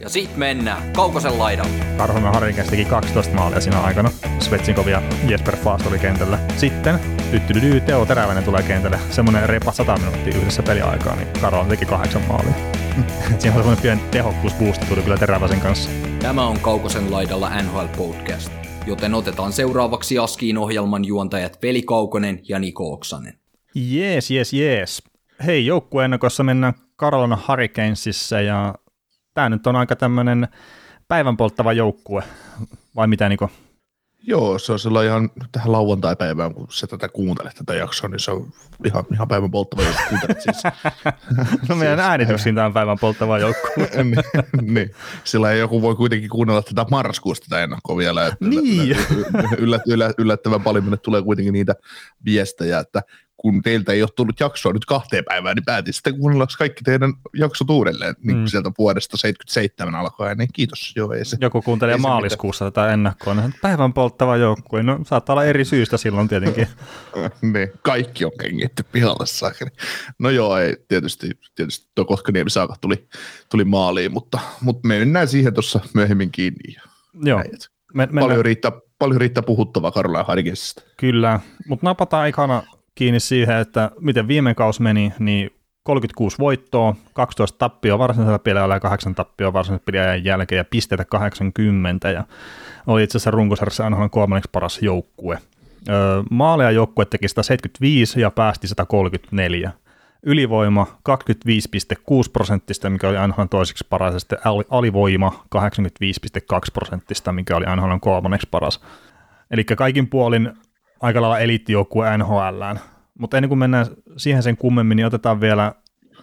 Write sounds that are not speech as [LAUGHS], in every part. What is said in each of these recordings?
Ja sit mennään Kaukosen laidalle. Karhunen Harikäs teki 12 maalia siinä aikana. Svetsinkov ja Jesper Fast oli kentällä. Sitten tyttydydy Teo Teräväinen tulee kentälle. Semmoinen repa 100 minuuttia yhdessä peliaikaa, niin Karhunen teki kahdeksan maalia. [LAUGHS] siinä on semmoinen pieni tehokkuusboosti tuli kyllä Teräväisen kanssa. Tämä on Kaukosen laidalla NHL Podcast, joten otetaan seuraavaksi Askiin ohjelman juontajat Veli Kaukonen ja Niko Oksanen. Jees, jees, jees. Hei, joukkueennakossa mennään Carolina Hurricanesissa ja tämä nyt on aika tämmöinen päivän polttava joukkue, vai mitä Niko? Joo, se on silloin ihan tähän lauantai-päivään, kun sä tätä kuuntelet tätä jaksoa, niin se on ihan, ihan päivän polttava, jos kuuntelet siis. [LAUGHS] no meidän siis, äänityksiin tämä on päivän polttava joukkue. [LAUGHS] niin, niin, sillä joku voi kuitenkin kuunnella tätä marraskuusta tätä ennakkoa vielä. Että niin. Yllät, yllät, yllättävän paljon tulee kuitenkin niitä viestejä, että kun teiltä ei ole tullut jaksoa nyt kahteen päivään, niin päätin sitten kuunnella kaikki teidän jaksot uudelleen niin mm. sieltä vuodesta 77 alkaen, niin kiitos. Joo, ei se, Joku kuuntelee maaliskuussa mitään. tätä ennakkoa, niin päivän polttava joukkue, no saattaa olla eri syystä silloin tietenkin. [LAUGHS] niin, kaikki on kengitty pihalle saakeli. No joo, ei, tietysti, tietysti tuo Kotkaniemi saaka tuli, tuli maaliin, mutta, mutta me mennään siihen tuossa myöhemmin kiinni. Joo. Me, paljon, riittää, paljon riittää puhuttavaa Karola Harkisesta. Kyllä, mutta napataan ikana kiinni siihen, että miten viime kaus meni, niin 36 voittoa, 12 tappioa varsinaisella pelillä ja 8 tappioa varsinaisella pelin jälkeen ja pisteitä 80 ja oli itse asiassa runkosarjassa aina kolmanneksi paras joukkue. Öö, maaleja joukkue teki 175 ja päästi 134. Ylivoima 25,6 prosenttista, mikä oli aina toiseksi paras, ja sitten alivoima 85,2 prosenttista, mikä oli aina kolmanneksi paras. Eli kaikin puolin aika lailla eliittijoukkue NHLään. Mutta ennen kuin mennään siihen sen kummemmin, niin otetaan vielä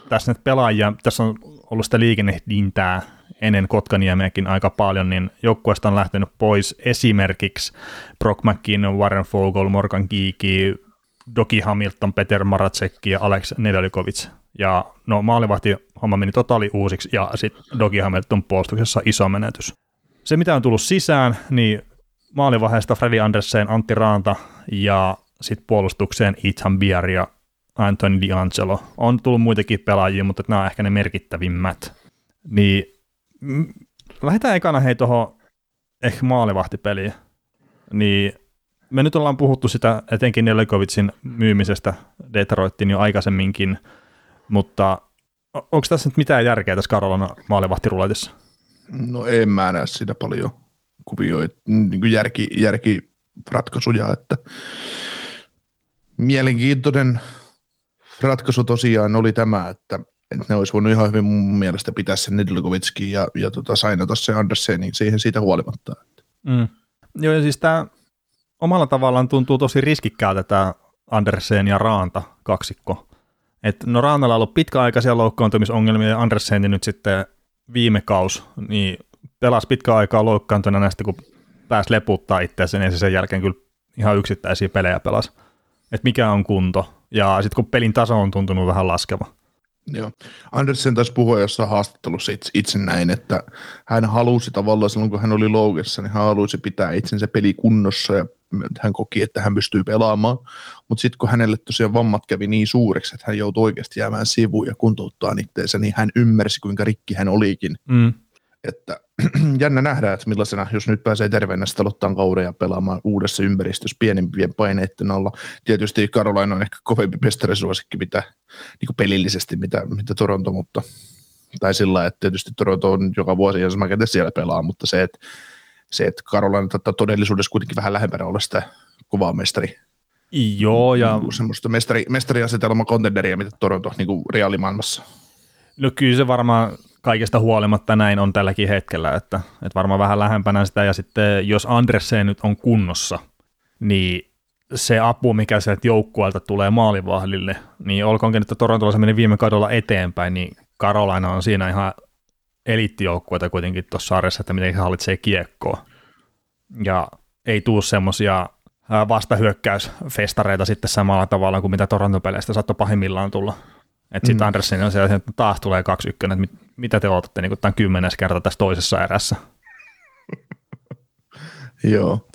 tässä nyt pelaajia. Tässä on ollut sitä liikennehdintää ennen Kotkaniemeäkin aika paljon, niin joukkueesta on lähtenyt pois esimerkiksi Brock McKinnon, Warren Fogel, Morgan Geeky, Doki Hamilton, Peter Maracekki ja Alex Nedalikovic. Ja no maalivahti homma meni totaali uusiksi ja sitten Doki Hamilton puolustuksessa iso menetys. Se mitä on tullut sisään, niin maalivaiheesta Freddy Andersen, Antti Raanta ja sitten puolustukseen Ethan Bier ja Anthony D'Angelo. On tullut muitakin pelaajia, mutta nämä on ehkä ne merkittävimmät. Niin mm, lähdetään ekana hei tuohon ehkä maalivahtipeliin. Niin me nyt ollaan puhuttu sitä etenkin Nelikovitsin myymisestä Detroittiin jo aikaisemminkin, mutta onko tässä nyt mitään järkeä tässä Karolana maalivahtiruletissa? No en mä näe sitä paljon kuvioita, niin kuin järki, järkiratkaisuja, että mielenkiintoinen ratkaisu tosiaan oli tämä, että, että ne olisi voinut ihan hyvin mun mielestä pitää sen Nedlkovitskin ja, ja tota, sainata se Andersenin siihen siitä huolimatta. Mm. Joo, ja siis tämä omalla tavallaan tuntuu tosi riskikkäältä tämä Andersen ja Raanta kaksikko. Et, no Raantalla on ollut pitkäaikaisia loukkaantumisongelmia ja Andersen nyt sitten viime kaus, niin pelasi pitkä aikaa loukkaantuna näistä, kun pääsi leputtaa itseänsä, niin se sen jälkeen kyllä ihan yksittäisiä pelejä pelasi. Että mikä on kunto. Ja sitten kun pelin taso on tuntunut vähän laskeva. Joo. Andersen taisi puhua jossain haastattelussa itse, itse näin, että hän halusi tavallaan silloin, kun hän oli loukessa, niin hän halusi pitää itsensä peli kunnossa ja hän koki, että hän pystyy pelaamaan. Mutta sitten kun hänelle tosiaan vammat kävi niin suureksi, että hän joutui oikeasti jäämään sivuun ja kuntouttaa itseensä, niin hän ymmärsi, kuinka rikki hän olikin. Mm. Että [CLEARS THROAT] jännä nähdä, että millaisena, jos nyt pääsee terveenä sitten kauden ja pelaamaan uudessa ympäristössä pienempien paineiden alla. Tietysti Karolaina on ehkä kovempi pestarisuosikki mitä niin pelillisesti, mitä, mitä Toronto, mutta tai sillä että tietysti Toronto on joka vuosi ja sama siellä pelaa, mutta se, että, se, että Karolaina todellisuudessa kuitenkin vähän lähempänä olla sitä kovaa mestari Joo, ja... Niin semmoista mestari, mestariasetelma kontenderia, mitä Toronto niin kuin reaalimaailmassa. No kyllä se varmaan kaikesta huolimatta näin on tälläkin hetkellä, että, että varmaan vähän lähempänä sitä, ja sitten jos Andresen nyt on kunnossa, niin se apu, mikä sieltä joukkueelta tulee maalivahdille, niin olkoonkin, että Torontolla se meni viime kaudella eteenpäin, niin Karolaina on siinä ihan eliittijoukkueita kuitenkin tuossa sarjassa, että miten he hallitsee kiekkoa. Ja ei tuu semmoisia vastahyökkäysfestareita sitten samalla tavalla kuin mitä Toronto-peleistä saattoi pahimmillaan tulla. Että sitten mm. Andersen on siellä, että taas tulee 2 1 että mit, mitä te otatte niin tämän kymmenes kerta tässä toisessa erässä? [LAUGHS] Joo.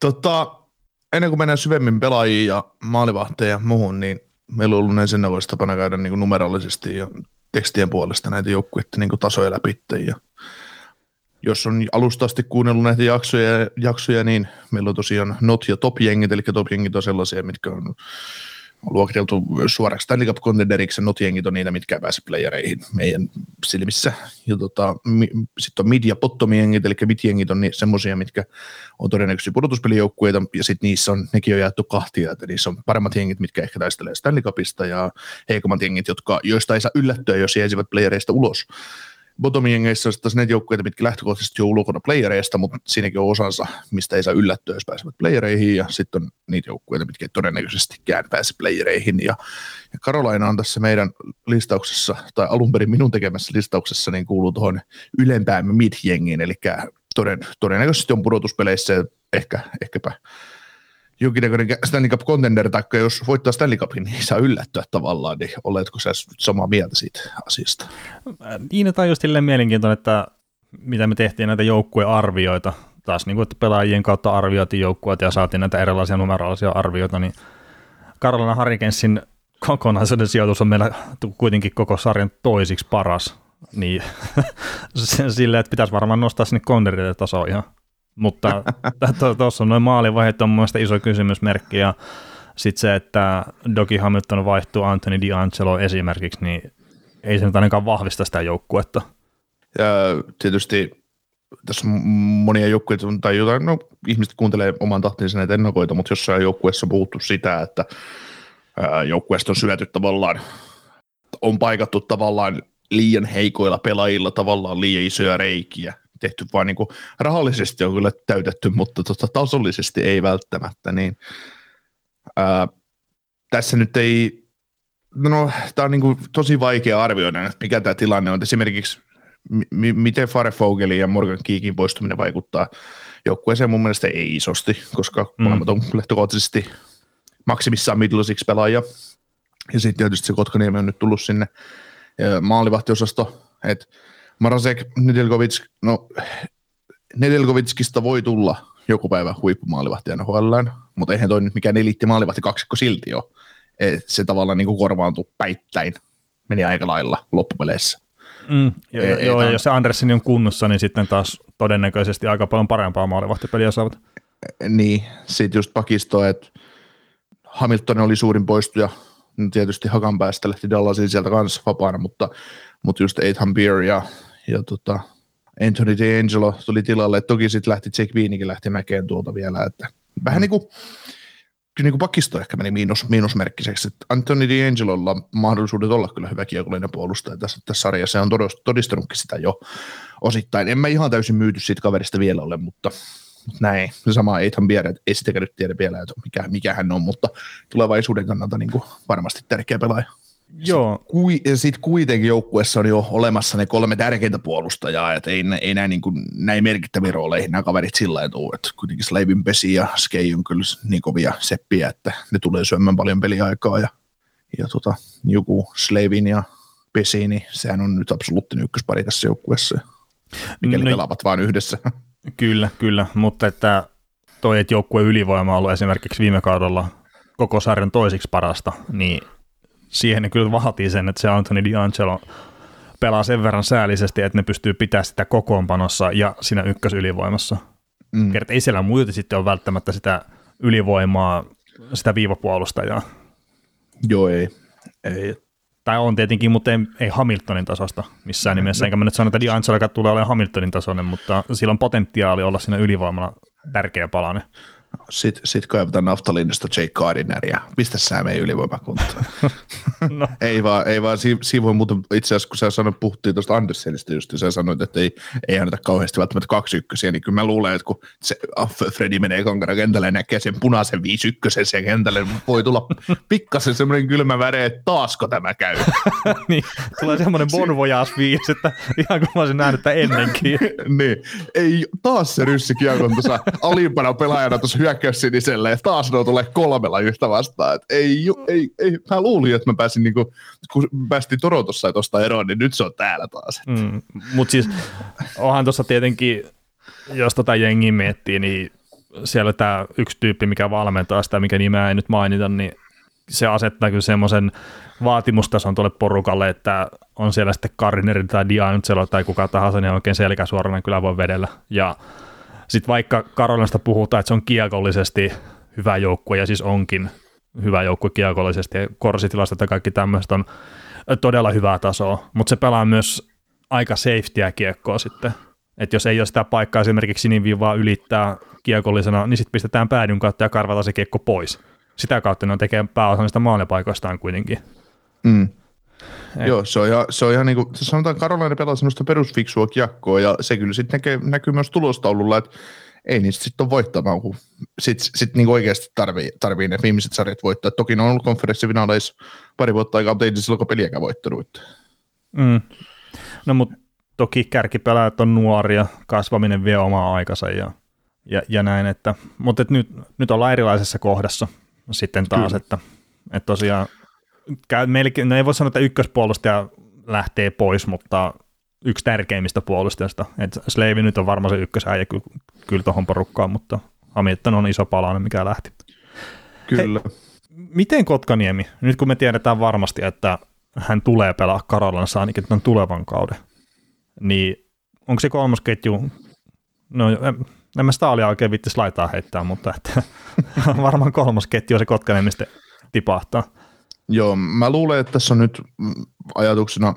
Tota, ennen kuin mennään syvemmin pelaajiin ja maalivahteja ja muuhun, niin meillä on ollut näin sen tapana käydä niin kuin numerallisesti ja tekstien puolesta näitä joukkueiden niin tasoja läpi. Ja jos on alusta asti kuunnellut näitä jaksoja, jaksoja niin meillä on tosiaan not- ja top-jengit, eli top-jengit on sellaisia, mitkä on luokiteltu suoraksi. Stanley Cup contenderiksi, not-jengit on niitä, mitkä pääsee playereihin meidän silmissä. Tota, mi, sitten on mid- ja bottom-jengit, eli mid-jengit on ni, semmoisia, mitkä on todennäköisesti pudotuspelijoukkueita, ja sitten niissä on, nekin on jaettu kahtia, että niissä on paremmat jengit, mitkä ehkä taistelee Stanley Cupista, ja heikommat jengit, jotka, joista ei saa yllättyä, jos jäisivät playereista ulos bottom-jengeissä on taas ne joukkueita, mitkä lähtökohtaisesti on ulkona playereista, mutta siinäkin on osansa, mistä ei saa yllättyä, jos pääsevät playereihin, ja sitten on niitä joukkueita, mitkä ei todennäköisestikään pääse playereihin, ja, ja Karolaina on tässä meidän listauksessa, tai alun perin minun tekemässä listauksessa, niin kuuluu tuohon ylempään mid-jengiin, eli toden, todennäköisesti on pudotuspeleissä ehkä, ehkäpä jonkinnäköinen Stanley Cup contender, tai jos voittaa Stanley Cupin, niin saa yllättyä tavallaan, niin oletko sä samaa mieltä siitä asiasta? Niin, tämä on just mielenkiintoinen, että mitä me tehtiin näitä joukkuearvioita, taas niin kuin, että pelaajien kautta arvioitiin joukkueet ja saatiin näitä erilaisia numeraalisia arvioita, niin Karolina Harikensin kokonaisuuden sijoitus on meillä kuitenkin koko sarjan toisiksi paras, niin [LAUGHS] silleen, että pitäisi varmaan nostaa sinne konderille tasoa ihan mutta [LAUGHS] tuossa on noin maalivaiheet on mielestäni iso kysymysmerkki ja sitten se, että Doki Hamilton vaihtuu Anthony D'Angelo esimerkiksi, niin ei se nyt ainakaan vahvista sitä joukkuetta. Ja tietysti tässä on monia joukkueita, tai jotain, no ihmiset kuuntelee oman tahtinsa näitä ennakoita, mutta jossain joukkueessa on puhuttu sitä, että joukkueesta on syöty tavallaan, on paikattu tavallaan liian heikoilla pelaajilla tavallaan liian isoja reikiä, tehty vaan niin kuin rahallisesti on kyllä täytetty, mutta tota, tasollisesti ei välttämättä, niin ää, tässä nyt ei, no tämä on niin kuin tosi vaikea arvioida, että mikä tämä tilanne on. Esimerkiksi m- miten Farefogelin ja Morgan Kiikin poistuminen vaikuttaa joukkueeseen mun mielestä ei isosti, koska mm. molemmat on lähtökohtaisesti maksimissaan middle six pelaaja. Ja sitten tietysti se Kotkaniemi on nyt tullut sinne maalivahtiosasto, että Marasek, Nedelkovic, no Nedelkovitskista voi tulla joku päivä huippumaalivahti NHL, mutta eihän toi nyt mikään eliitti maalivahti kaksikko silti ole. Et se tavallaan niin kuin korvaantui päittäin, meni aika lailla loppupeleissä. Mm, jo, e, joo, ja jos se Andersen on kunnossa, niin sitten taas todennäköisesti aika paljon parempaa maalivahtipeliä saavat. Niin, sitten just pakisto, että Hamilton oli suurin poistuja, tietysti Hakan päästä lähti Dallasin sieltä kanssa vapaana, mutta, mutta just Ethan Beer ja ja tota, Anthony D'Angelo tuli tilalle. Toki sitten lähti Jake Beanikin lähti mäkeen tuolta vielä. Että vähän mm. niin kuin, kyllä niin kuin pakisto ehkä meni miinus, miinusmerkkiseksi. Että Anthony D'Angelolla on mahdollisuudet olla kyllä hyvä kiekollinen puolustaja tässä, tässä sarjassa. Se on todistanutkin sitä jo osittain. En mä ihan täysin myyty siitä kaverista vielä ole, mutta, näin. Se sama Ethan Bier, ei sitäkään nyt tiedä vielä, että mikä, mikä hän on, mutta tulevaisuuden kannalta niin kuin varmasti tärkeä pelaaja. Joo. Sitten kuitenkin joukkueessa on jo olemassa ne kolme tärkeintä puolustajaa, että ei, ei näin, niin kuin, näin merkittäviä rooleihin nämä kaverit sillä tavalla että kuitenkin Slavin Pesi ja Skei on kyllä niin kovia seppiä, että ne tulee syömään paljon peliaikaa ja, ja tota, joku Slavin ja Pesi, niin sehän on nyt absoluuttinen ykköspari tässä joukkueessa, mikäli no, pelaavat vain yhdessä. [LAUGHS] Kyllä, kyllä, mutta että toi, että joukkue ylivoima on ollut esimerkiksi viime kaudella koko sarjan toisiksi parasta, niin siihen ne kyllä vaatii sen, että se Anthony D'Angelo pelaa sen verran säällisesti, että ne pystyy pitämään sitä kokoonpanossa ja siinä ykkösylivoimassa. Mm. Kerta ei siellä muuten sitten ole välttämättä sitä ylivoimaa, sitä viivapuolustajaa. Joo, ei. ei. Tai on tietenkin, mutta ei, ei Hamiltonin tasosta missään mm. nimessä. Enkä mä nyt sano, että D'Angelo tulee olemaan Hamiltonin tasoinen, mutta sillä on potentiaali olla siinä ylivoimalla tärkeä palanen. Sitten sit kaivataan naftalinista Jake Gardneria. Pistä sä meidän ylivoimakuntoon. [LAUGHS] no. ei vaan, ei vaan si, si voi muuta, itse asiassa kun sä sanoit, puhuttiin tuosta Andersenista just, ja sä sanoit, että ei, ei anneta kauheasti välttämättä kaksi ykkösiä, niin kyllä mä luulen, että kun se ah, Fredi menee kankara kentälle ja näkee sen punaisen viisi ykkösen sen kentälle, niin voi tulla pikkasen semmoinen kylmä väre, että taasko tämä käy. [LAUGHS] niin, tulee semmoinen bon voyage fiilis, että ihan kuin mä olisin nähnyt että ennenkin. [LAUGHS] niin, ei taas se ryssy kiekon tuossa alimpana pelaajana tuossa hyökkäyssiniselle ja taas ne tulee kolmella yhtä vastaan. Et ei, ei, ei, mä luulin, että mä pääsin niinku, kun päästiin Torontossa tuosta eroon, niin nyt se on täällä taas. Mm, Mutta siis onhan tuossa tietenkin, jos tota jengiä miettii, niin siellä tämä yksi tyyppi, mikä valmentaa sitä, mikä nimeä ei nyt mainita, niin se asettaa kyllä semmoisen vaatimustason tuolle porukalle, että on siellä sitten Gardner tai D'Angelo tai kuka tahansa, niin oikein selkäsuorana kyllä voi vedellä. Ja sitten vaikka Karolinasta puhutaan, että se on kiekollisesti hyvä joukkue, ja siis onkin hyvä joukkue kiekollisesti, ja korsitilastot ja kaikki tämmöistä on todella hyvää tasoa, mutta se pelaa myös aika safetyä kiekkoa sitten. Että jos ei ole sitä paikkaa esimerkiksi siniviivaa ylittää kiekollisena, niin sitten pistetään päädyn kautta ja karvataan se kiekko pois. Sitä kautta ne tekemään pääosan niistä maalipaikoistaan kuitenkin. Mm. Joo, se on ihan, se on ihan niin kuin, sanotaan Karolainen pelaa semmoista perusfiksua kiekkoa ja se kyllä sitten näkyy, näkyy myös tulostaululla, että ei niistä sitten ole voittamaan, kun sitten sit niin oikeasti tarvii, tarvii ne viimeiset sarjat voittaa. Toki ne on ollut konferenssifinaaleissa pari vuotta aikaa, mutta ei silloin peliäkään voittanut. Mm. No mutta toki kärkipelaajat on nuoria, kasvaminen vie omaa aikansa ja, ja, ja näin, että, mutta et nyt, nyt ollaan erilaisessa kohdassa sitten taas, että, että tosiaan melkein, no ei voi sanoa, että ykköspuolustaja lähtee pois, mutta yksi tärkeimmistä puolustajista. Et Sleivi nyt on varmaan se ykkösäijä kyllä, kyllä tuohon porukkaan, mutta Hamilton on iso palanen, mikä lähti. Kyllä. Hei, miten Kotkaniemi, nyt kun me tiedetään varmasti, että hän tulee pelaa Karolansa ainakin tämän tulevan kauden, niin onko se kolmas ketju, no en, en mä Staalia oikein vitti laitaa heittää, mutta että, [LAUGHS] varmaan kolmas ketju se Kotkaniemi sitten tipahtaa. Joo, mä luulen, että tässä on nyt ajatuksena,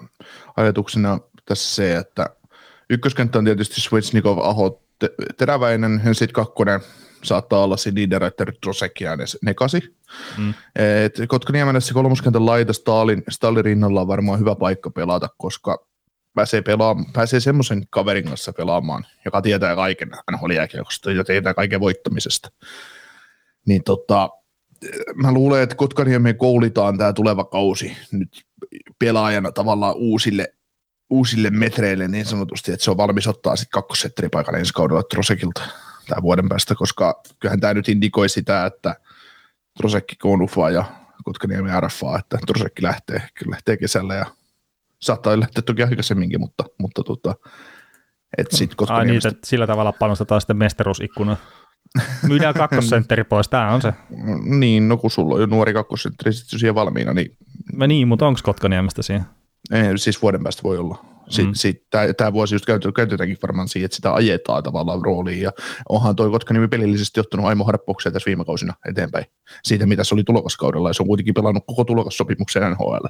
ajatuksena tässä se, että ykköskenttä on tietysti Svetsnikov, Aho, Teräväinen, ja sitten kakkonen saattaa olla se Niederreiter, Trosek ja Nekasi. Mm. Et Kotkaniemenessä kolmoskentän laita Stalin, Stalin rinnalla on varmaan hyvä paikka pelata, koska pääsee, pelaamaan, pääsee semmoisen kaverin kanssa pelaamaan, joka tietää kaiken nhl ja tietää kaiken voittamisesta. Niin tota, mä luulen, että Kotkaniemeen koulitaan tämä tuleva kausi nyt pelaajana tavallaan uusille, uusille metreille niin sanotusti, että se on valmis ottaa sitten kakkossetteripaikan ensi kaudella Trosekilta tämän vuoden päästä, koska kyllähän tämä nyt indikoi sitä, että Trosekki konufaa ja Kotkaniemi RFA, että Trosekki lähtee, kyllä lähtee kesällä ja saattaa lähteä toki aikaisemminkin, mutta, mutta tota, että sit Ai niin, että sillä tavalla panostetaan sitten mestaruusikkuna. Myydään kakkosentteri pois, tämä on se. Niin, no kun sulla on jo nuori kakkosentteri sitten siihen valmiina, niin... Mä niin, mutta onko Kotkaniemestä siihen? Ei, siis vuoden päästä voi olla. mm. Tämä vuosi just käytetäänkin varmaan siihen, että sitä ajetaan tavallaan rooliin. Ja onhan toi Kotkaniemi pelillisesti ottanut aimo harppauksia tässä viime kausina eteenpäin siitä, mitä se oli tulokaskaudella. Ja se on kuitenkin pelannut koko tulokassopimuksen NHL.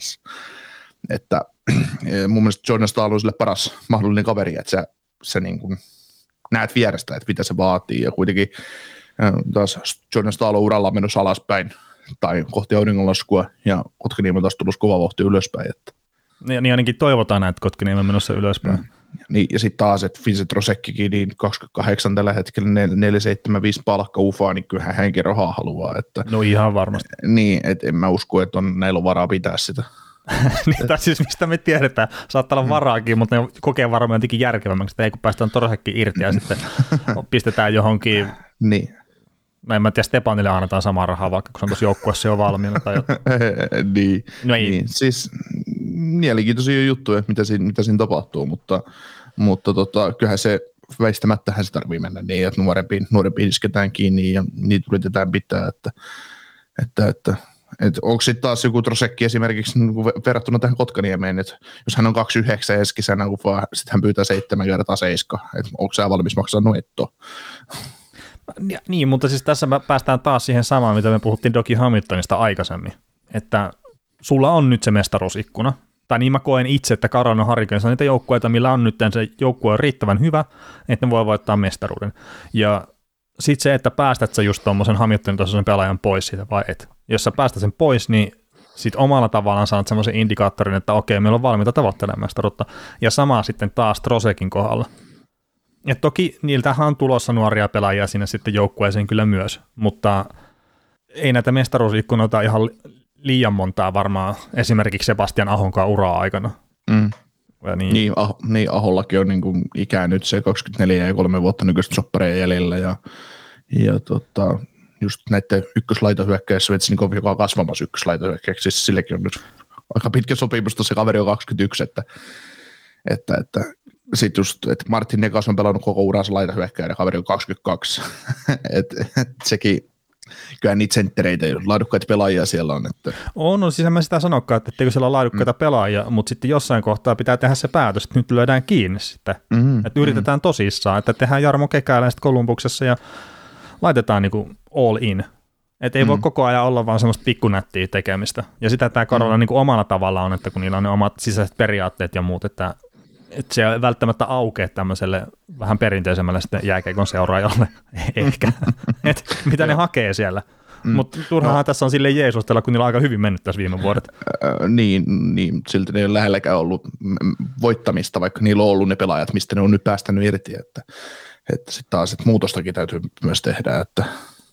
Että [CLEARS THROAT] mun mielestä Jordan Stahl on sille paras mahdollinen kaveri, että se, se niin kuin näet vierestä, että mitä se vaatii. Ja kuitenkin taas Jordan Stahl on uralla menossa alaspäin tai kohti auringonlaskua ja Kotkaniemi on taas tullut kova vauhti ylöspäin. Että. Niin, niin ainakin toivotaan, että Kotkaniemi on menossa ylöspäin. Mm. Niin, ja sitten taas, että Vincent Rosekkikin, niin 28 tällä hetkellä 475 palkka ufaa, niin kyllähän hänkin rahaa haluaa. Että, no ihan varmasti. Niin, että en mä usko, että on, näillä on varaa pitää sitä. [LAUGHS] niin, tai siis mistä me tiedetään, saattaa olla varaakin, mutta ne kokee varmaan jotenkin järkevämmäksi, että ei kun päästään torhekki irti ja sitten pistetään johonkin [LAUGHS] niin. Mä en mä tiedä, Stepanille annetaan samaa rahaa, vaikka kun se on tuossa joukkueessa jo valmiina. Tai [LAUGHS] niin, no ei. niin, siis mielenkiintoisia juttuja, mitä siinä, mitä siinä tapahtuu, mutta, mutta tota, kyllähän se väistämättähän se tarvii mennä niin, että nuorempiin, nuorempiin isketään kiinni ja niitä yritetään pitää, että, että, että et onko sitten taas joku Trosekki esimerkiksi niin verrattuna tähän Kotkaniemeen, että jos hän on 29 ensi kesänä, sitten hän pyytää seitsemän kertaa seiska, että onko sä valmis maksaa noetto? Niin, mutta siis tässä päästään taas siihen samaan, mitä me puhuttiin Doki Hamiltonista aikaisemmin, että sulla on nyt se mestaruusikkuna, tai niin mä koen itse, että Carolina Hurricanes on niitä joukkueita, millä on nyt se joukkue on riittävän hyvä, että ne voi voittaa mestaruuden. Ja sitten se, että päästät sä just tuommoisen Hamiltonin tasoisen pelaajan pois siitä vai et. Jos sä päästät sen pois, niin sitten omalla tavallaan saat semmoisen indikaattorin, että okei, meillä on valmiita tavoittelemaan mestaruutta. Ja sama sitten taas Trosekin kohdalla. Ja toki niiltähän on tulossa nuoria pelaajia sinne sitten joukkueeseen kyllä myös, mutta ei näitä mestaruusikkunoita ihan liian montaa varmaan esimerkiksi Sebastian Ahonkaan uraa aikana. Mm. Ja niin. Niin, ah, niin, Ahollakin on niin kuin ikää nyt se 24 ja 3 vuotta nykyistä soppareja jäljellä ja, ja tota, just näiden ykköslaitohyökkäjässä Svetsnikov, joka on kasvamassa ykköslaitohyökkäjäksi, siis sillekin on nyt aika pitkä sopimus, se kaveri on 21, että, että, että sitten just, että Martin Nekas on pelannut koko uransa laitahyökkäjä ja kaveri on 22, [LAUGHS] että et, sekin, kyllä niitä senttereitä, laadukkaita pelaajia siellä on. Että... On, no siis en mä sitä sanokaan, että etteikö siellä ole laadukkaita mm. pelaajia, mutta sitten jossain kohtaa pitää tehdä se päätös, että nyt lyödään kiinni sitten. Mm-hmm. Että yritetään mm-hmm. tosissaan, että tehdään Jarmo Kekäläiset Kolumbuksessa ja laitetaan niinku all in. Että ei mm. voi koko ajan olla vaan semmoista pikkunättiä tekemistä. Ja sitä tämä Karola mm. niin omalla tavalla on, että kun niillä on ne omat sisäiset periaatteet ja muut, että, että se ei välttämättä aukea tämmöiselle vähän perinteisemmälle sitten jääkeikon seuraajalle [LAUGHS] ehkä, [LAUGHS] että mitä ne hakee siellä. Mm. Mutta turhahan no. tässä on sille Jeesustella, kun niillä on aika hyvin mennyt tässä viime vuodet. Äh, niin, niin, silti ne ei ole lähelläkään ollut voittamista, vaikka niillä on ollut ne pelaajat, mistä ne on nyt päästänyt irti. Että, että sitten taas, että muutostakin täytyy myös tehdä, että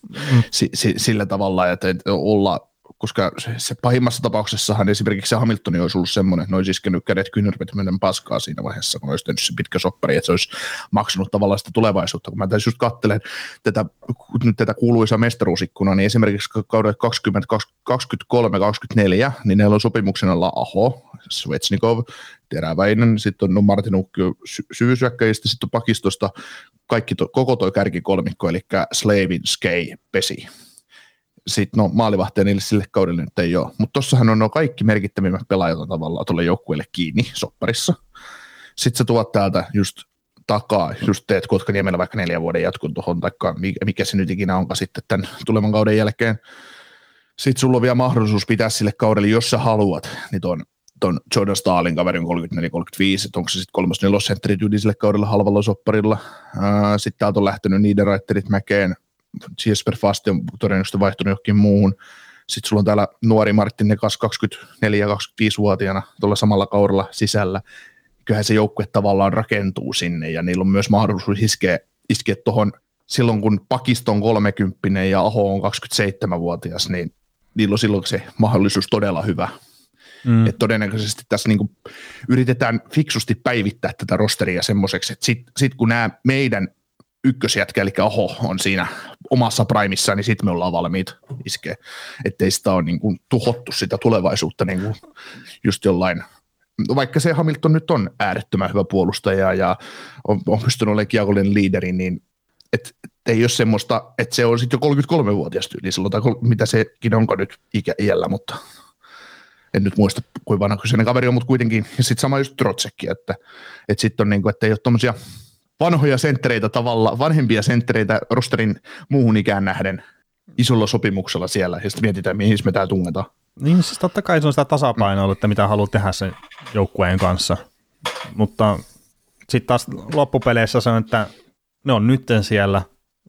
mm. si, si, sillä tavalla, että olla koska se, se pahimmassa tapauksessahan esimerkiksi se Hamilton olisi ollut semmoinen, että ne olisi iskenyt kädet kyynärpet menen paskaa siinä vaiheessa, kun olisi tehnyt se pitkä soppari, että se olisi maksanut tavallaan sitä tulevaisuutta. Kun mä tässä just katselen tätä, tätä kuuluisaa mestaruusikkunaa, niin esimerkiksi kauden 2023-2024, niin neillä on sopimuksena alla Aho, Svetsnikov, Teräväinen, sitten on no Martin Ukki sy- sitten on pakistosta kaikki to, koko tuo kärkikolmikko, eli Slavin, Skei, Pesi sitten no maalivahtia niille sille kaudelle nyt ei ole. Mutta tossahan on no kaikki merkittävimmät pelaajat tavallaan tuolle joukkueelle kiinni sopparissa. Sitten sä tuot täältä just takaa, just teet Kotkaniemellä vaikka neljän vuoden jatkun tuohon, tai mikä se nyt ikinä onkaan sitten tämän tulevan kauden jälkeen. Sitten sulla on vielä mahdollisuus pitää sille kaudelle, jos sä haluat, niin ton, ton Jordan Stalin kaverin 34-35, että onko se sitten kolmas nelosentteri sille kaudella halvalla sopparilla. Sitten täältä on lähtenyt niiden raitterit mäkeen, Jesper Fast on todennäköisesti vaihtunut johonkin muuhun. Sitten sulla on täällä nuori Martin Nekas 24-25-vuotiaana tuolla samalla kaudella sisällä. Kyllähän se joukkue tavallaan rakentuu sinne ja niillä on myös mahdollisuus iskeä, iskeä tuohon silloin, kun Pakisto on 30 ja Aho on 27-vuotias, niin niillä on silloin se mahdollisuus todella hyvä. Mm. Et todennäköisesti tässä niinku yritetään fiksusti päivittää tätä rosteria semmoiseksi, että sitten sit kun nämä meidän ykkösjätkä, eli Aho on siinä omassa primissa, niin sitten me ollaan valmiit iskeä, ettei sitä ole niin kuin tuhottu sitä tulevaisuutta niin kuin just jollain vaikka se Hamilton nyt on äärettömän hyvä puolustaja ja on, on pystynyt olemaan kiekollinen liideri, niin et, et ei ole semmoista, että se on sitten jo 33-vuotias tyyli. Silloin, tai mitä sekin onko nyt ikä, iällä, mutta en nyt muista kuinka vanha kyseinen kaveri on, mutta kuitenkin, ja sitten sama just Trotsekki, että, että sitten on niin kuin, että ei ole tommosia vanhoja senttereitä tavalla, vanhempia senttereitä rosterin muuhun ikään nähden isolla sopimuksella siellä, ja sitten mietitään, mihin me täällä tungetaan. Niin, siis totta kai se on sitä tasapainoa, että mitä haluat tehdä sen joukkueen kanssa, mutta sitten taas loppupeleissä se on, että ne on nytten siellä,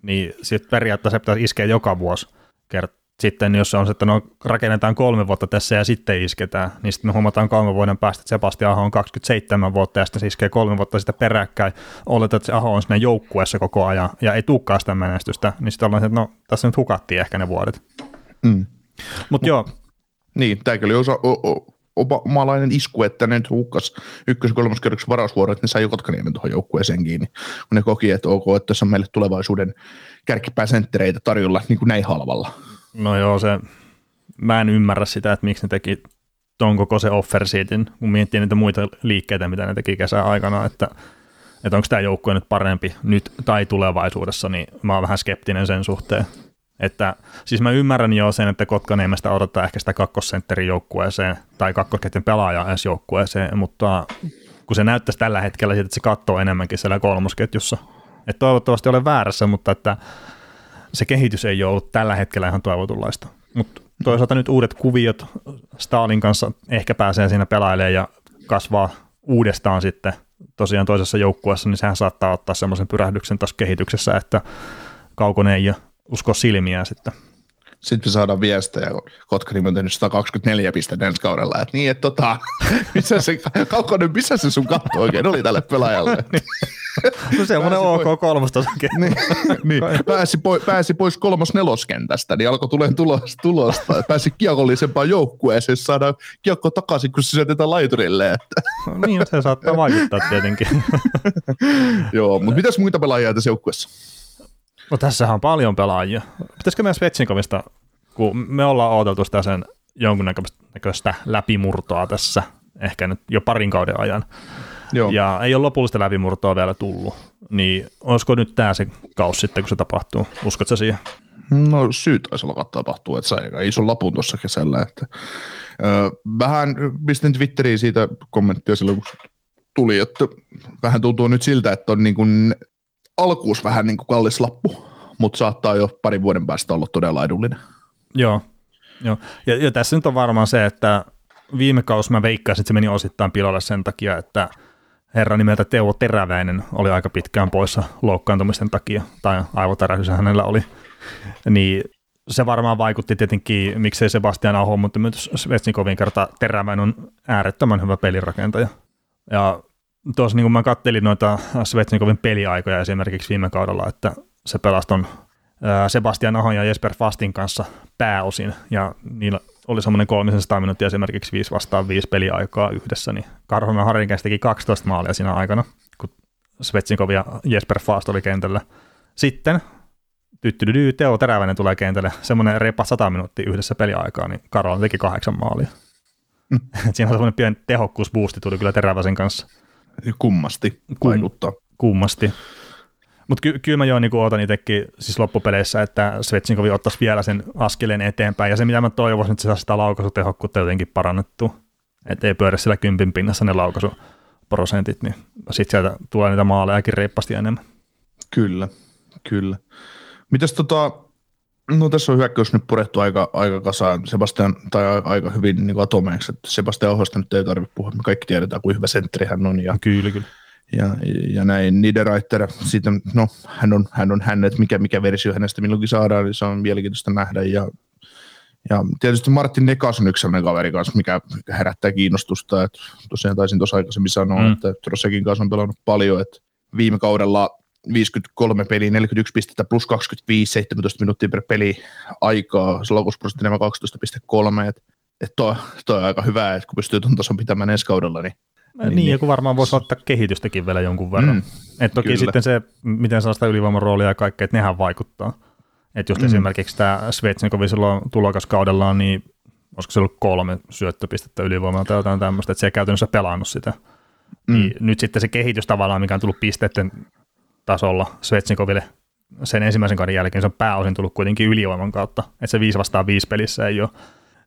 niin sitten periaatteessa pitäisi iskeä joka vuosi kert- sitten jos se on, että no rakennetaan kolme vuotta tässä ja sitten isketään, niin sitten me huomataan kolme vuoden päästä, että Sebastian Aho on 27 vuotta ja sitten se iskee kolme vuotta sitä peräkkäin, oletetaan, että se Aho on siinä joukkueessa koko ajan ja ei tulekaan sitä menestystä, niin sitten ollaan, että no tässä nyt hukattiin ehkä ne vuodet. Mm. Mutta joo. Niin, tämäkin oli osa, o, o, omalainen isku, että ne nyt hukkas ykkös- ja kolmoskerroksen varausvuoro, että ne sai Kotkaniemen tuohon joukkueeseen kiinni, kun ne koki, että ok, että tässä on meille tulevaisuuden kärkipääsenttereitä tarjolla niin kuin näin halvalla. No joo, se, mä en ymmärrä sitä, että miksi ne teki ton koko se offer seatin, kun miettii niitä muita liikkeitä, mitä ne teki kesän aikana, että, että onko tämä joukkue nyt parempi nyt tai tulevaisuudessa, niin mä oon vähän skeptinen sen suhteen. Että, siis mä ymmärrän jo sen, että Kotkaniemestä odottaa ehkä sitä kakkosentterin joukkueeseen tai kakkosketjun pelaaja edes joukkueeseen, mutta kun se näyttäisi tällä hetkellä että se katsoo enemmänkin siellä kolmosketjussa. Että toivottavasti olen väärässä, mutta että se kehitys ei ole ollut tällä hetkellä ihan toivotunlaista. Mutta toisaalta nyt uudet kuviot Stalin kanssa ehkä pääsee siinä pelailemaan ja kasvaa uudestaan sitten tosiaan toisessa joukkueessa, niin sehän saattaa ottaa semmoisen pyrähdyksen taas kehityksessä, että Kaukonen ei usko silmiään sitten. Sitten me saadaan viestejä, kun Kotkani on tehnyt 124 pistettä ensi kaudella, että niin, että tota, [LAUGHS] missä se, Kaukonen, missä se sun katto oikein oli tälle pelaajalle? [LAUGHS] no semmoinen OK kolmosta. niin, [LAUGHS] niin, pääsi, pois, pääsi pois kolmos neloskentästä, niin alkoi tulemaan tulos, tulosta. Pääsi kiekollisempaan joukkueeseen, saada kiekko takaisin, kun se syötetään laiturille. Että. no niin, se saattaa vaikuttaa tietenkin. Joo, mutta mitäs muita pelaajia tässä joukkueessa? No tässähän on paljon pelaajia. Pitäisikö meidän Svetsinkovista, kun me ollaan odoteltu sitä sen jonkunnäköistä läpimurtoa tässä, ehkä nyt jo parin kauden ajan, Joo. ja ei ole lopullista läpimurtoa vielä tullut, niin olisiko nyt tämä se kaus sitten, kun se tapahtuu? Uskotko siihen? No syy taisi alkaa tapahtua, että sai aika ison lapun tuossa kesällä. Että, ö, vähän pistin Twitteriin siitä kommenttia silloin, kun tuli, että vähän tuntuu nyt siltä, että on niin kuin alkuus vähän niin kuin kallis lappu, mutta saattaa jo parin vuoden päästä olla todella edullinen. Joo, joo. Ja, ja tässä nyt on varmaan se, että viime kausi mä veikkaisin, että se meni osittain pilalle sen takia, että herra nimeltä Teuvo Teräväinen oli aika pitkään poissa loukkaantumisten takia, tai aivotärähdys hänellä oli, niin se varmaan vaikutti tietenkin, miksei Sebastian Aho, mutta myös Svetsnikovin kerta Teräväinen on äärettömän hyvä pelirakentaja. Ja tuossa niin kun mä kattelin noita Svetsnikovin peliaikoja esimerkiksi viime kaudella, että se pelaston Sebastian Ahon ja Jesper Fastin kanssa pääosin, ja niillä oli semmoinen 300 minuuttia esimerkiksi 5 vastaan 5 peliaikaa yhdessä, niin Karhonen Harinkäs teki 12 maalia siinä aikana, kun Svetsinkov ja Jesper Fast oli kentällä. Sitten tyttydydy, Teo Teräväinen tulee kentälle, semmoinen repa 100 minuuttia yhdessä peliaikaa, niin Karhonen teki kahdeksan maalia. Mm. [LAUGHS] siinä on semmoinen pieni tehokkuusboosti tuli kyllä Teräväisen kanssa. Kummasti vaikuttaa. Kummasti. Mutta ky- kyllä mä jo niin ootan itsekin siis loppupeleissä, että Svetsinkovi ottaisi vielä sen askeleen eteenpäin. Ja se, mitä mä toivoisin, että se saa sitä laukaisutehokkuutta jotenkin parannettua. Että ei pyörä sillä kympin pinnassa ne laukaisuprosentit, niin sitten sieltä tulee niitä maalejakin reippasti enemmän. Kyllä, kyllä. Mitäs tota, no tässä on hyökkäys nyt purettu aika, aika kasaan, Sebastian, tai aika hyvin niin atomeiksi, että Sebastian Ohosta nyt ei tarvitse puhua, me kaikki tiedetään, kuin hyvä sentteri hän on. Ja, kyllä, kyllä ja, ja näin. Niederreiter, siitä, no, hän on, hän on hän, että mikä, mikä versio hänestä milloinkin saadaan, niin se on mielenkiintoista nähdä. Ja, ja tietysti Martin Nekas on yksi sellainen kaveri kanssa, mikä herättää kiinnostusta. Että tosiaan taisin tuossa aikaisemmin sanoa, mm. että Trossekin kanssa on pelannut paljon. Että viime kaudella 53 peliä, 41 pistettä plus 25, 17 minuuttia per peli aikaa, se laukusprosentti 12,3, että et toi, toi, on aika hyvä, että kun pystyy tuon tason pitämään ensi kaudella, niin niin, niin, ja kun varmaan voisi ottaa kehitystäkin vielä jonkun verran. Mm, et toki kyllä. sitten se, miten saa sitä ylivoiman roolia ja kaikkea, että nehän vaikuttaa. Että just mm. esimerkiksi tämä Svetsinkovi silloin tulokaskaudellaan, niin olisiko se ollut kolme syöttöpistettä ylivoimalla tai jotain tämmöistä, että se ei käytännössä pelannut sitä. Mm. Niin nyt sitten se kehitys tavallaan, mikä on tullut pisteiden tasolla Svetsinkoville sen ensimmäisen kauden jälkeen, se on pääosin tullut kuitenkin ylivoiman kautta, että se 5 vastaan 5 pelissä ei ole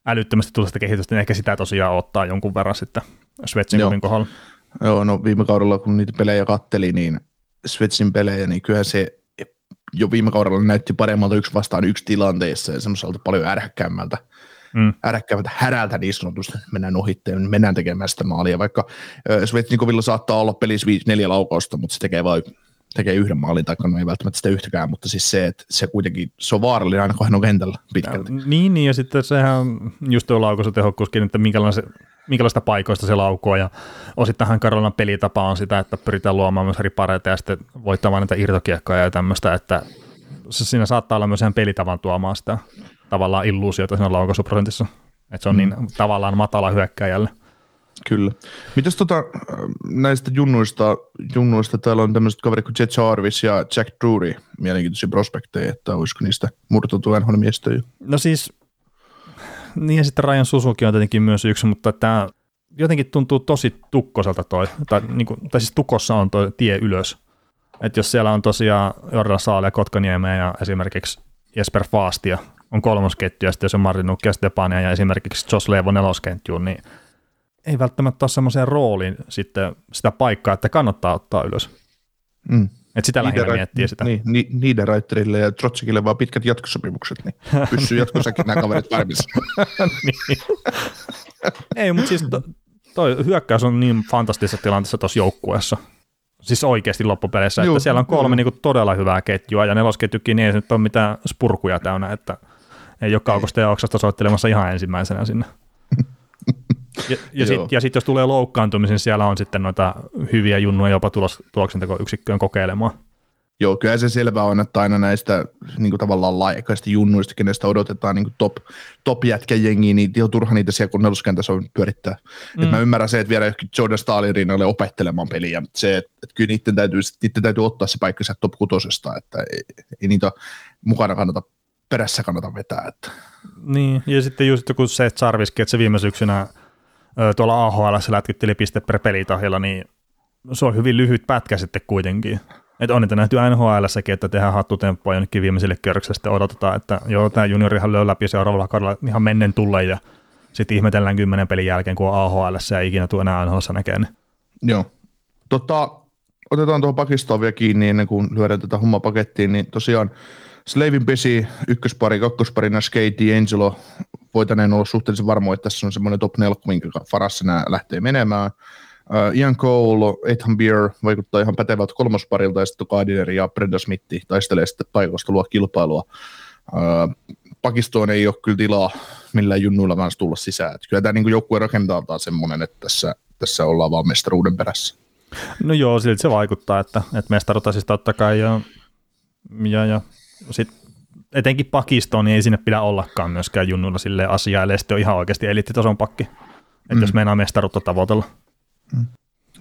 älyttömästi tullut sitä kehitystä, niin ehkä sitä tosiaan ottaa jonkun verran sitten Svetsinkovin kohdalla. Joo, no viime kaudella kun niitä pelejä katteli, niin Svetsin pelejä, niin kyllähän se jo viime kaudella näytti paremmalta yksi vastaan yksi tilanteessa ja semmoiselta paljon ärhäkkäämmältä, mm. ärhäkkäämmältä härältä niin sanotusti, mennään ohitteen, mennään tekemään sitä maalia, vaikka Svetsnikovilla saattaa olla pelissä neljä laukausta, mutta se tekee vain tekee yhden maalin tai no ei välttämättä sitä yhtäkään, mutta siis se, että se kuitenkin, se on vaarallinen aina, kun hän on kentällä pitkälti. Ja, niin, niin, ja sitten sehän just tuo laukaisutehokkuuskin, että minkälaista, minkälaista paikoista se laukoo, ja osittainhan Karolinan pelitapa on sitä, että pyritään luomaan myös ripareita ja sitten voittamaan näitä irtokiekkoja ja tämmöistä, että se siinä saattaa olla myös ihan pelitavan tuomaan sitä tavallaan illuusiota siinä laukaisuprosentissa, että se on mm. niin tavallaan matala hyökkäjälle. Kyllä. Mitäs tota, näistä junnuista, junnuista, täällä on tämmöiset kaverit kuin Jet Jarvis ja Jack Drury, mielenkiintoisia prospekteja, että olisiko niistä murtautu nhl miestä jo? No siis, niin ja sitten Ryan Susuki on tietenkin myös yksi, mutta tämä jotenkin tuntuu tosi tukkoselta toi, tai, niin kuin, tai siis tukossa on tuo tie ylös. Että jos siellä on tosiaan Jordan Saale, Kotkaniemeä ja esimerkiksi Jesper Faastia on kolmosketju, ja sitten jos on Martin Nukki ja Stepania ja esimerkiksi Josh Levo neloskentjuun, niin ei välttämättä ole semmoiseen rooliin sitten sitä paikkaa, että kannattaa ottaa ylös. Mm. Et sitä lähinnä ra- miettiä sitä. Niin, ni, niiden raitterille ja Trotsikille vaan pitkät jatkosopimukset, niin pysyy jatkossakin nämä kaverit varmissa. [LAUGHS] niin. Ei, mutta siis to, toi hyökkäys on niin fantastisessa tilanteessa tuossa joukkueessa. Siis oikeasti loppupeleissä, että siellä on kolme niin kuin, todella hyvää ketjua, ja nelosketjukin niin ei nyt ole mitään spurkuja täynnä, että ei ole kaukosta ja oksasta soittelemassa ihan ensimmäisenä sinne. Ja, ja sitten sit, jos tulee loukkaantumisen, siellä on sitten noita hyviä junnuja jopa tulos, tuloksentekoyksikköön kokeilemaan. Joo, kyllä se selvä on, että aina näistä niin kuin tavallaan laajakaista junnuista, kenestä odotetaan niin kuin top, top jengiä, niin on turha niitä siellä, kun neloskentässä on pyörittää. Mm. Et mä ymmärrän se, että viedä johonkin Jordan Stalin rinnalle opettelemaan peliä, mutta se, että, että kyllä niiden täytyy, niiden täytyy ottaa se paikka sieltä top kutosesta, että ei, ei niitä mukana kannata, perässä kannata vetää. Että. Niin, ja sitten just kun se, että Sarviskin, että se viime syksynä – tuolla AHL lätkitteli piste per pelitahilla, niin se on hyvin lyhyt pätkä sitten kuitenkin. Että on niitä nähty nhl että tehdään hattutemppoa jonnekin viimeiselle kierrokselle, sitten odotetaan, että joo, tämä juniorihan löy läpi seuraavalla kaudella ihan mennen tulle ja sitten ihmetellään kymmenen pelin jälkeen, kun on AHL ja ikinä tuu enää NHL näkee. Niin. Joo. Tota, otetaan tuohon pakistoon vielä kiinni ennen kuin lyödään tätä hommaa pakettiin, niin tosiaan Slavin pesi ykköspari, kakkospari, Skate, Angelo, voitaneen olla suhteellisen varmoja, että tässä on semmoinen top 4, minkä varassa nämä lähtee menemään. Uh, Ian Cole, Ethan Beer vaikuttaa ihan pätevältä kolmosparilta, ja sitten Gardiner ja Brenda Smith taistelee sitten paikoista luo kilpailua. Uh, Pakistoon ei ole kyllä tilaa millään junnuilla kanssa tulla sisään. Että kyllä tämä niin joukkue rakentaa semmoinen, että tässä, tässä ollaan vaan mestaruuden perässä. No joo, silti se vaikuttaa, että, että mestaruutta siis totta kai ja, ja, ja sit etenkin Pakistoon niin ei sinne pidä ollakaan myöskään junnuilla sille asiaa, eli sitten on ihan oikeasti eliittitason pakki, että mm. jos meinaa mestaruutta tavoitella. Mm.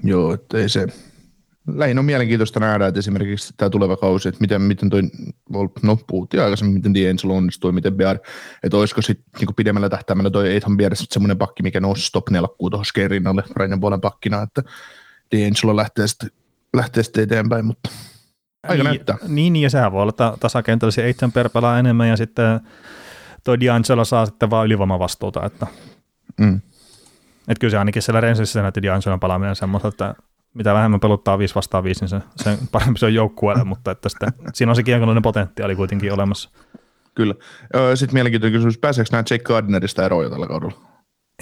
Joo, että ei se, lähinnä on mielenkiintoista nähdä, että esimerkiksi tämä tuleva kausi, että miten, miten toi, no puhuttiin aikaisemmin, miten D'Angelo onnistui, miten Bear, että olisiko sitten niin pidemmällä tähtäimellä toi Ethan Bear semmoinen pakki, mikä nousi top 4 tuohon Skerinnalle Rainen puolen pakkina, että D'Angelo lähtee sitten, lähtee sitten eteenpäin, mutta aika niin, näyttää. Niin, ja sehän voi olla tasakentällisiä Ethan per pelaa enemmän ja sitten toi D'Angelo saa sitten vaan ylivoimavastuuta, että mm. Et kyllä se ainakin siellä Rensissä näytti D'Angelon palaaminen semmoista, että mitä vähemmän peluttaa 5 vastaan 5, niin se, sen parempi se on joukkueelle, mutta että sitä, siinä on se kiekollinen potentiaali kuitenkin olemassa. Kyllä. Sitten mielenkiintoinen kysymys, pääseekö nämä Jake Gardnerista eroja tällä kaudella?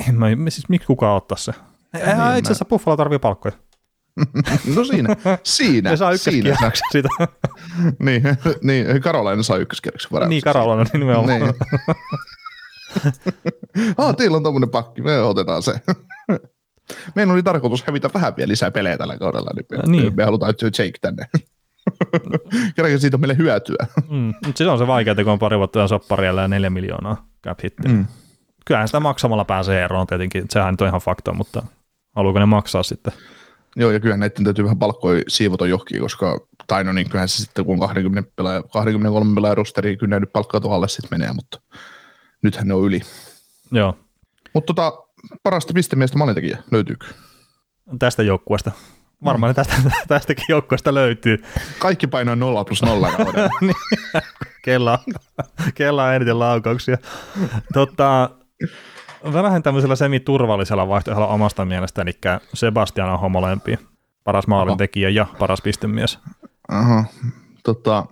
En mä, siis miksi kukaan ottaa se? Ei, niin, itse asiassa Buffalo tarvii palkkoja. [LAUGHS] no siinä, siinä. Ne saa ykköskierroksen siitä. [LAUGHS] niin, niin, Karolainen saa ykköskierroksen varauksen. Niin, Karolainen niin nimenomaan. Niin. [LAUGHS] ah, teillä on tommonen pakki, me otetaan se. Meidän oli tarkoitus hävitä vähän vielä lisää pelejä tällä kaudella, niin me, niin. me halutaan Jake tänne. Kerrankin siitä on meille hyötyä. mm, se on se vaikea, kun on pari vuotta sopparilla ja neljä miljoonaa cap hittiä. Mm. Kyllähän sitä maksamalla pääsee eroon tietenkin, sehän nyt on ihan fakta, mutta haluuko ne maksaa sitten? Joo, ja kyllä näiden täytyy vähän palkkoja siivota johonkin, koska, tai no niin, kyllähän se sitten kun 20 pelaaja, 23 pelaaja rosteri, kyllä nyt palkkaa tuolle sitten menee, mutta nythän ne on yli. Joo. Mutta tota, parasta pistemiestä maalintekijä, löytyykö? Tästä joukkueesta. Varmaan mm. tästä, tästäkin joukkueesta löytyy. Kaikki painaa 0 plus 0 [LAUGHS] niin. Kella, kella on eniten laukauksia. Tota, vähän tämmöisellä semi-turvallisella vaihtoehdolla omasta mielestä, eli Sebastian Aho molempi. Paras maalintekijä ja paras pistemies. Aha. Tota,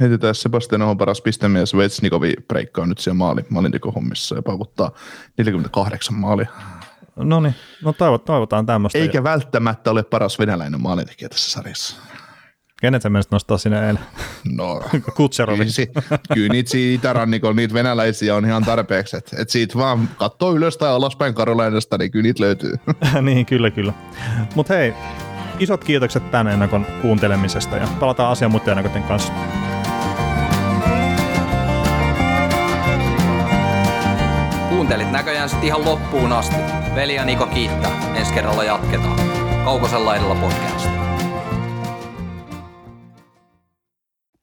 heitetään Sebastian Ahon paras pistemies, Vetsnikovi breikkaa nyt siellä maali, maalintekohommissa ja paukuttaa 48 maalia. No niin, no toivotaan tämmöistä. Eikä välttämättä ole paras venäläinen maalintekijä tässä sarjassa. Kenet sä menisit nostaa sinne eilen? No, [LAUGHS] Kutserovi. Kyllä, kyllä niitä siitä itärannikolla, niitä venäläisiä on ihan tarpeeksi. Että et siitä vaan katsoo ylös tai alaspäin Karolainasta, niin kyllä niitä löytyy. [LAUGHS] niin, kyllä, kyllä. Mutta hei, isot kiitokset tämän ennakon kuuntelemisesta ja palataan asian muiden ennakoiden kanssa. Kuuntelit näköjään sitten ihan loppuun asti. Veli ja Niko kiittää. Ensi kerralla jatketaan. Kaukosella edellä podcast.